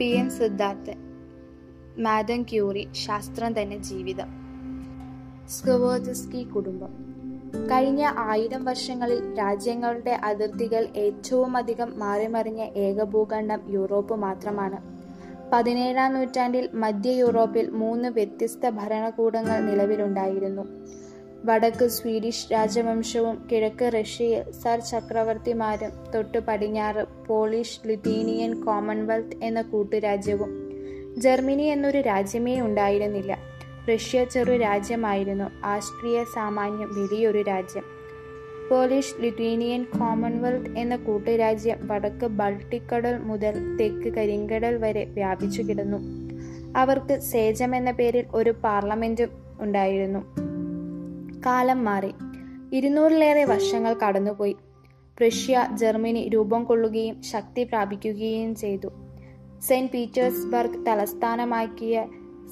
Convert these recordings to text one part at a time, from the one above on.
P N Siddharthan madam Curie ശാസ്ത്രം തന്നെ ജീവിതം. സ്കവോദസ്കി കുടുംബം. കഴിഞ്ഞ ആയിരം വർഷങ്ങളിൽ രാജ്യങ്ങളുടെ അതിർത്തികൾ ഏറ്റവും അധികം മാറിമറിഞ്ഞ ഏക ഭൂഖണ്ഡം യൂറോപ്പ് മാത്രമാണ്. പതിനേഴാം നൂറ്റാണ്ടിൽ മധ്യ യൂറോപ്പിൽ മൂന്ന് വ്യത്യസ്ത ഭരണകൂടങ്ങൾ നിലവിലുണ്ടായിരുന്നു. വടക്ക് സ്വീഡിഷ് രാജവംശവും കിഴക്ക് റഷ്യയിൽ സർ ചക്രവർത്തിമാരും തൊട്ടു പടിഞ്ഞാറ് പോളിഷ് ലിത്തീനിയൻ കോമൺവെൽത്ത് എന്ന കൂട്ടുരാജ്യവും. ജർമ്മനി എന്നൊരു രാജ്യമേ ഉണ്ടായിരുന്നില്ല. റഷ്യ ചെറു രാജ്യമായിരുന്നു. ആസ്ട്രിയ സാമാന്യം വലിയൊരു രാജ്യം. പോളിഷ് ലിത്വേനിയൻ കോമൺവെൽത്ത് എന്ന കൂട്ടുരാജ്യം വടക്ക് ബാൾട്ടിക്കടൽ മുതൽ തെക്ക് കരിങ്കടൽ വരെ വ്യാപിച്ചു കിടന്നു. അവർക്ക് സേജം എന്ന പേരിൽ ഒരു പാർലമെന്റും ഉണ്ടായിരുന്നു. കാലം മാറി. ഇരുന്നൂറിലേറെ വർഷങ്ങൾ കടന്നുപോയി. റഷ്യ ജർമ്മനി രൂപം കൊള്ളുകയും ശക്തി പ്രാപിക്കുകയും ചെയ്തു. സെന്റ് പീറ്റേഴ്സ്ബർഗ് തലസ്ഥാനമാക്കിയ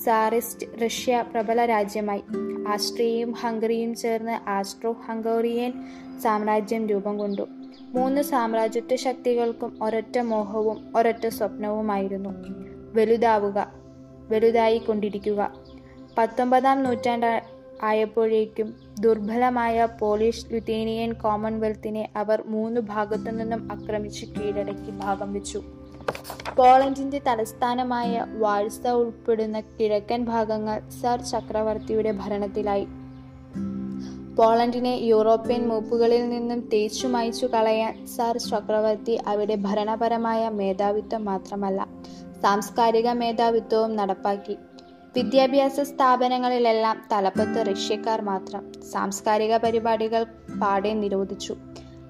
സാറിസ്റ്റ് റഷ്യ പ്രബല രാജ്യമായി. ആസ്ട്രിയയും ഹംഗറിയും ചേർന്ന് ആസ്ട്രോ ഹംഗേറിയൻ സാമ്രാജ്യം രൂപം കൊണ്ടു. മൂന്ന് സാമ്രാജ്യത്വ ശക്തികൾക്കും ഒരൊറ്റ മോഹവും ഒരൊറ്റ സ്വപ്നവുമായിരുന്നു. വലുതാവുക വലുതായി കൊണ്ടിരിക്കുക പത്തൊമ്പതാം നൂറ്റാണ്ട് ആയപ്പോഴേക്കും ദുർബലമായ പോളിഷ് ലുത്തേനിയൻ കോമൺവെൽത്തിനെ അവർ മൂന്ന് ഭാഗത്തു നിന്നും ആക്രമിച്ച് കീഴടക്കി ഭാഗം വെച്ചു. പോളണ്ടിന്റെ തലസ്ഥാനമായ വാഴ്സ ഉൾപ്പെടുന്ന കിഴക്കൻ ഭാഗങ്ങൾ സർ ചക്രവർത്തിയുടെ ഭരണത്തിലായി. പോളണ്ടിനെ യൂറോപ്യൻ മൂപ്പുകളിൽ നിന്നും തേച്ചു കളയാൻ സർ ചക്രവർത്തി അവിടെ ഭരണപരമായ മേധാവിത്വം മാത്രമല്ല സാംസ്കാരിക മേധാവിത്വവും നടപ്പാക്കി. വിദ്യാഭ്യാസ സ്ഥാപനങ്ങളിലെല്ലാം തലപ്പത്ത് റഷ്യക്കാർ മാത്രം. സാംസ്കാരിക പരിപാടികൾ പാടെ നിരോധിച്ചു.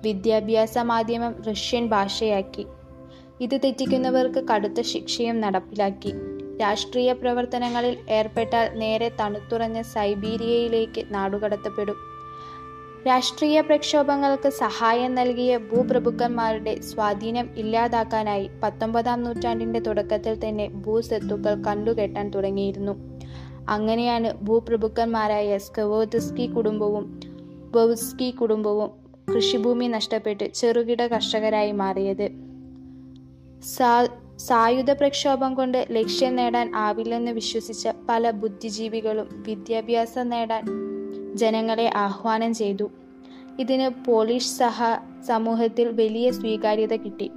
വിദ്യാഭ്യാസ മാധ്യമം റഷ്യൻ ഭാഷയാക്കി. ഇത് തെറ്റിക്കുന്നവർക്ക് കടുത്ത ശിക്ഷയും നടപ്പിലാക്കി. രാഷ്ട്രീയ പ്രവർത്തനങ്ങളിൽ ഏർപ്പെട്ടാൽ നേരെ തണുത്തുറഞ്ഞ സൈബീരിയയിലേക്ക് നാടുകടത്തപ്പെടും. രാഷ്ട്രീയ പ്രക്ഷോഭങ്ങൾക്ക് സഹായം നൽകിയ ഭൂപ്രഭുക്കന്മാരുടെ സ്വാധീനം ഇല്ലാതാക്കാനായി പത്തൊമ്പതാം നൂറ്റാണ്ടിന്റെ തുടക്കത്തിൽ തന്നെ ഭൂസ്വത്തുക്കൾ കണ്ടുകെട്ടാൻ തുടങ്ങിയിരുന്നു. അങ്ങനെയാണ് ഭൂപ്രഭുക്കന്മാരായ സ്കവോദസ്കി കുടുംബവും ബൗസ്കി കുടുംബവും കൃഷിഭൂമി നഷ്ടപ്പെട്ട് ചെറുകിട കർഷകരായി മാറിയത്. സാ സായുധ പ്രക്ഷോഭം കൊണ്ട് ലക്ഷ്യം നേടാൻ ആവില്ലെന്ന് വിശ്വസിച്ച പല ബുദ്ധിജീവികളും വിദ്യാഭ്യാസം നേടാൻ ജനങ്ങളെ ആഹ്വാനം ചെയ്തു. ഇതിന് പോളിഷ് സഹ സമൂഹത്തിൽ വലിയ സ്വീകാര്യത കിട്ടി.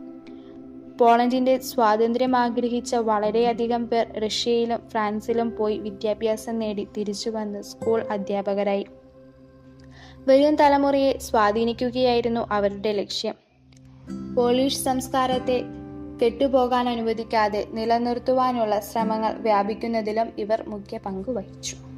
പോളണ്ടിന്റെ സ്വാതന്ത്ര്യം ആഗ്രഹിച്ച വളരെയധികം പേർ റഷ്യയിലും ഫ്രാൻസിലും പോയി വിദ്യാഭ്യാസം നേടി തിരിച്ചു വന്ന് സ്കൂൾ അധ്യാപകരായി. വരും തലമുറയെ സ്വാധീനിക്കുകയായിരുന്നു അവരുടെ ലക്ഷ്യം. പോളിഷ് സംസ്കാരത്തെ കെട്ടുപോകാൻ അനുവദിക്കാതെ നിലനിർത്തുവാനുള്ള ശ്രമങ്ങൾ വ്യാപിക്കുന്നതിലും ഇവർ മുഖ്യ പങ്ക് വഹിച്ചു.